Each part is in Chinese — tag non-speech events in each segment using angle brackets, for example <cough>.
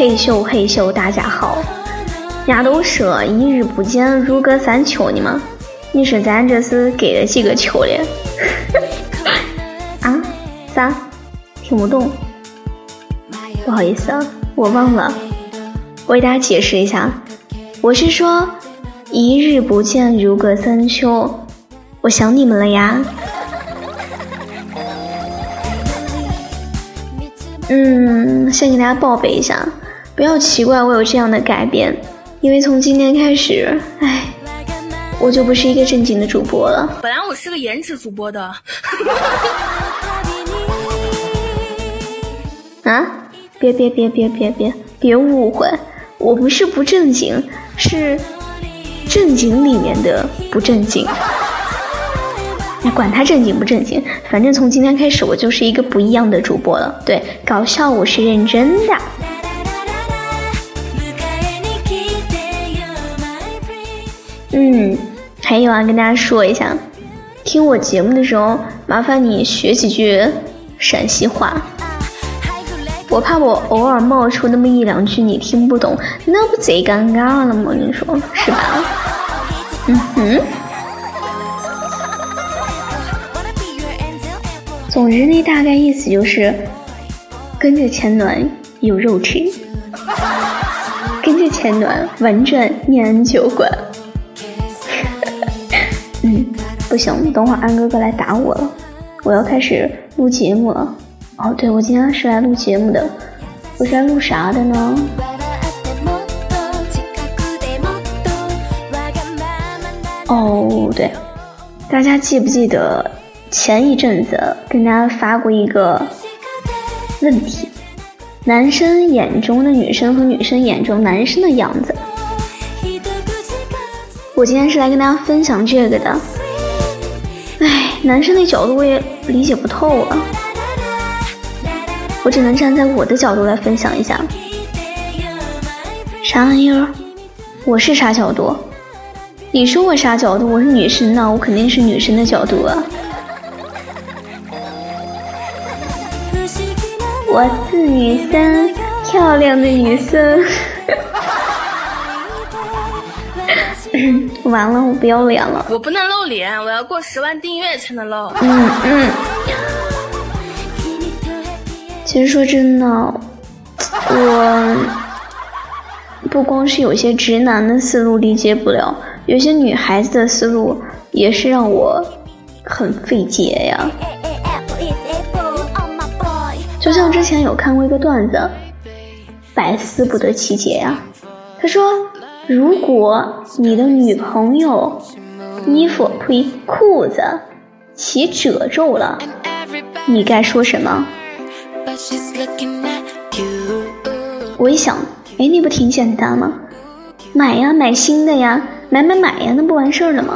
嘿咻嘿咻，大家好。伢都说一日不见如隔三秋呢嘛，你说咱这是隔了几个秋了？<laughs> 啊？啥？听不懂？不好意思啊，我忘了。我给大家解释一下，我是说一日不见如隔三秋，我想你们了呀。嗯，先给大家报备一下，不要奇怪我有这样的改变，因为从今天开始，哎，我就不是一个正经的主播了。本来我是个颜值主播的。<laughs> 啊！别别别别别别别误会，我不是不正经，是正经里面的不正经。哎，管他正经不正经，反正从今天开始，我就是一个不一样的主播了。对，搞笑我是认真的。嗯，还有啊，跟大家说一下，听我节目的时候，麻烦你学几句陕西话。我怕我偶尔冒出那么一两句你听不懂，那不贼尴尬了吗？你说是吧？嗯哼。总之那，大概意思就是跟着钱暖有肉吃，跟着钱暖玩转念酒馆。不行，等会安哥哥来打我了，我要开始录节目了。哦，对，我今天是来录节目的，我是来录啥的呢？哦，对，大家记不记得？前一阵子跟大家发过一个问题：男生眼中的女生和女生眼中男生的样子。我今天是来跟大家分享这个的。哎，男生的角度我也理解不透啊，我只能站在我的角度来分享一下。啥玩意儿？我是啥角度？你说我啥角度？我是女生呢，我肯定是女生的角度啊。我是女生，漂亮的女生。<laughs> <laughs> 完了，我不要脸了。我不能露脸，我要过十万订阅才能露。嗯嗯。其实说真的，我不光是有些直男的思路理解不了，有些女孩子的思路也是让我很费解呀。就像之前有看过一个段子，百思不得其解呀。他说：“如果你的女朋友衣服呸裤子起褶皱了，你该说什么？”我一想，哎，那不挺简单吗？买呀，买新的呀，买买买呀，那不完事儿了吗？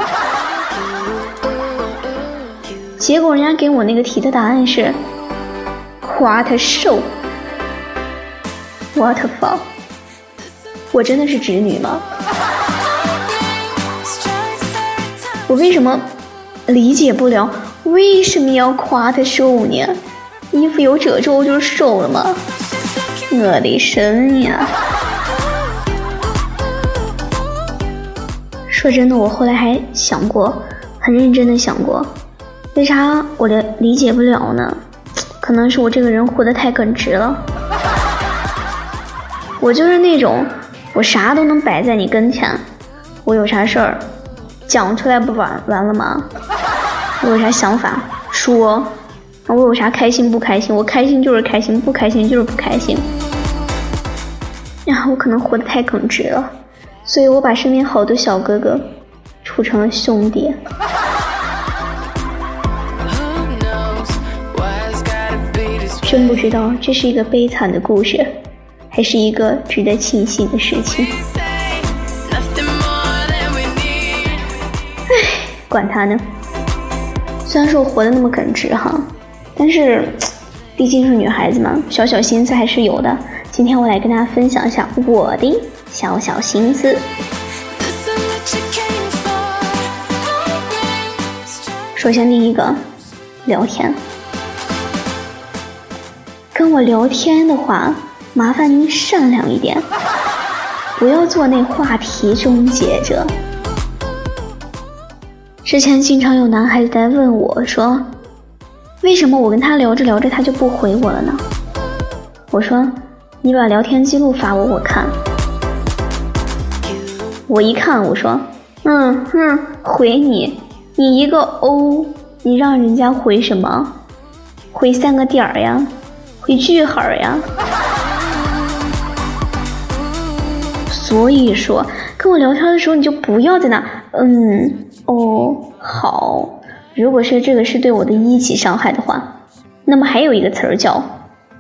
结果人家给我那个题的答案是。夸他瘦，what fuck？我真的是直女吗？<laughs> 我为什么理解不了为什么要夸她瘦呢？衣服有褶皱就是瘦了吗？我的神呀！说真的，我后来还想过，很认真的想过，为啥我的理解不了呢？可能是我这个人活得太耿直了，我就是那种我啥都能摆在你跟前，我有啥事儿讲出来不完完了吗？<laughs> 我有啥想法说，我有啥开心不开心？我开心就是开心，不开心就是不开心。呀，我可能活得太耿直了，所以我把身边好多小哥哥处成了兄弟。真不知道这是一个悲惨的故事，还是一个值得庆幸的事情。唉，管他呢。虽然说我活得那么耿直哈，但是毕竟是女孩子嘛，小小心思还是有的。今天我来跟大家分享一下我的小小心思。首先第一个，聊天。跟我聊天的话，麻烦您善良一点，不要做那话题终结者。之前经常有男孩子在问我说，为什么我跟他聊着聊着他就不回我了呢？我说，你把聊天记录发我，我看。我一看，我说，嗯哼，回你，你一个 O，你让人家回什么？回三个点儿呀，回句号呀。所以说，跟我聊天的时候，你就不要在那，嗯，哦，好。如果是这个是对我的一级伤害的话，那么还有一个词儿叫，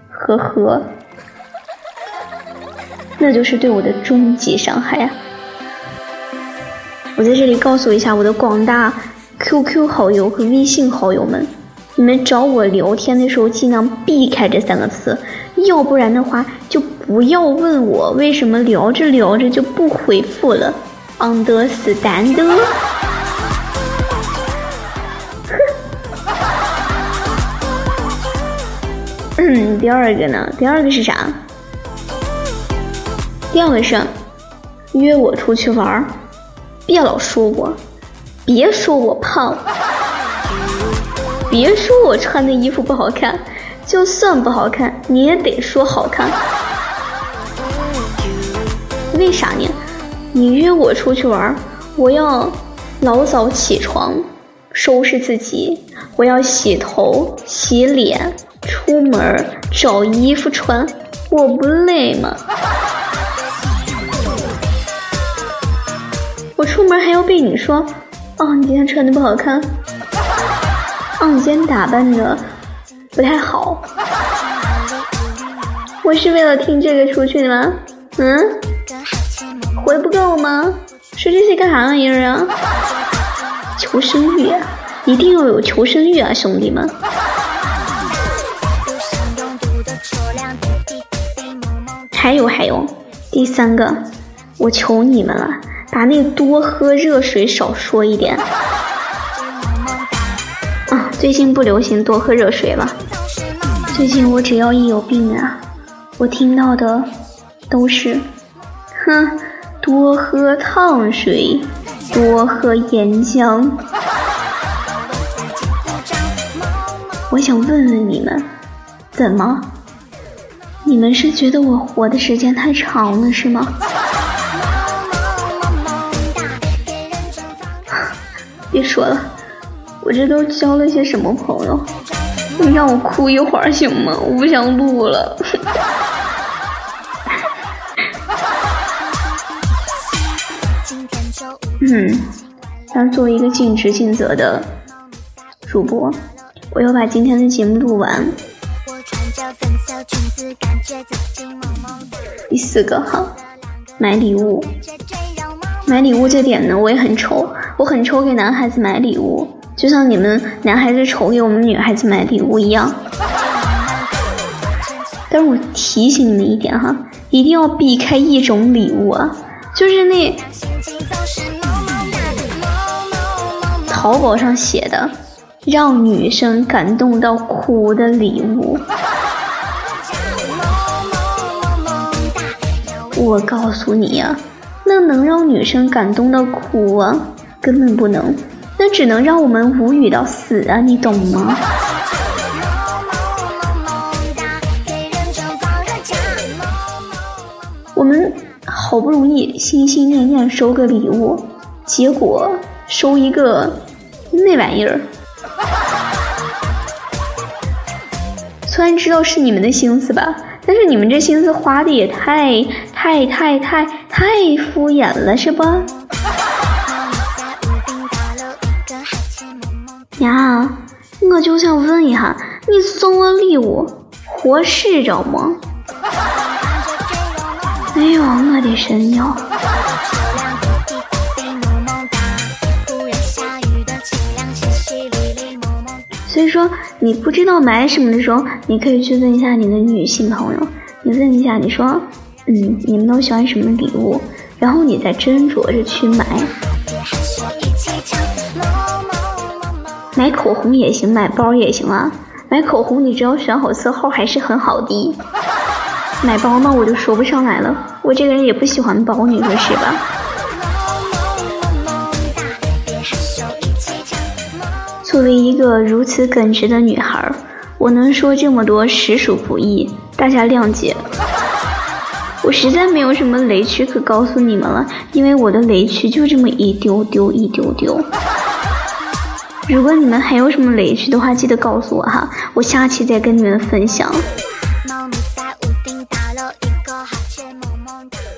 呵呵，那就是对我的终极伤害呀。我在这里告诉一下我的广大 QQ 好友和微信好友们，你们找我聊天的时候尽量避开这三个词，要不然的话就不要问我为什么聊着聊着就不回复了。Understand？嗯，<laughs> 第二个呢？第二个是啥？第二个是约我出去玩。别老说我，别说我胖，别说我穿的衣服不好看，就算不好看，你也得说好看。为啥呢？你约我出去玩，我要老早起床，收拾自己，我要洗头、洗脸、出门找衣服穿，我不累吗？我出门还要被你说，哦，你今天穿的不好看，哦，你今天打扮的不太好，我是为了听这个出去的吗？嗯，回不够吗？说这些干啥玩意儿啊？求生欲，一定要有求生欲啊，兄弟们！还有还有，第三个，我求你们了。把那多喝热水少说一点。最近不流行多喝热水了。最近我只要一有病啊，我听到的都是，哼，多喝烫水，多喝岩浆。我想问问你们，怎么？你们是觉得我活的时间太长了是吗？<laughs> 别说了，我这都交了些什么朋友？你让我哭一会儿行吗？我不想录了。<laughs> 嗯，当作为一个尽职尽责的主播，我要把今天的节目录完。第四个哈，买礼物。买礼物这点呢，我也很愁。我很愁给男孩子买礼物，就像你们男孩子愁给我们女孩子买礼物一样。但是我提醒你们一点哈，一定要避开一种礼物啊，就是那淘宝上写的让女生感动到哭的礼物。我告诉你呀。那能让女生感动到哭啊？根本不能，那只能让我们无语到死啊！你懂吗？我们好不容易心心念念收个礼物，结果收一个那玩意儿。虽然知道是你们的心思吧，但是你们这心思花的也太……太太太太敷衍了，是不？呀，我就想问一下，你送我礼物合适着吗？哎呦，我的神鸟！所以说，你不知道买什么的时候，你可以去问一下你的女性朋友，你问一下，你说。嗯，你们都喜欢什么礼物？然后你再斟酌着去买。买口红也行，买包也行啊。买口红你只要选好色号还是很好的。买包吗？我就说不上来了。我这个人也不喜欢包，你说是吧？作为一个如此耿直的女孩，我能说这么多实属不易，大家谅解。我实在没有什么雷区可告诉你们了，因为我的雷区就这么一丢丢一丢丢。如果你们还有什么雷区的话，记得告诉我哈，我下期再跟你们分享。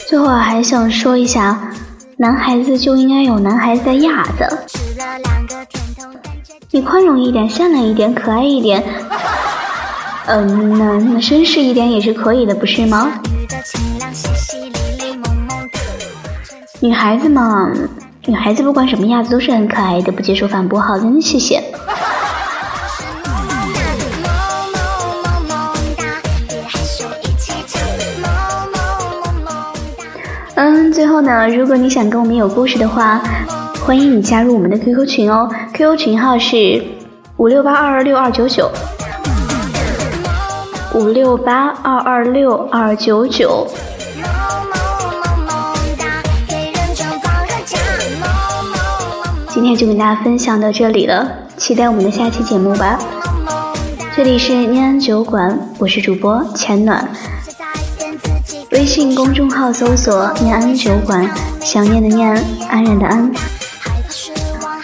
最后还想说一下，男孩子就应该有男孩子的样子，你宽容一点，善良一点，可爱一点，<laughs> 嗯，那那绅士一点也是可以的，不是吗？女孩子嘛。女孩子不管什么样子都是很可爱的，不接受反驳。好的，谢谢。嗯，最后呢，如果你想跟我们有故事的话，欢迎你加入我们的 QQ 群哦，QQ 群号是五六八二二六二九九，五六八二二六二九九。今天就跟大家分享到这里了，期待我们的下期节目吧。这里是念安酒馆，我是主播浅暖。微信公众号搜索“念安酒馆”，想念的念，安然的安。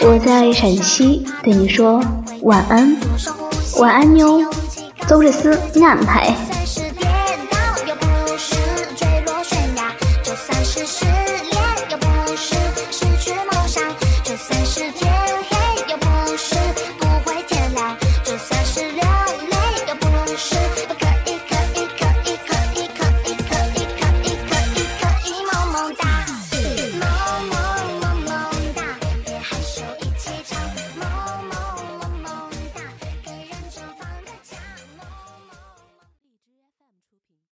我在陕西对你说晚安，晚安妞，周日思安排。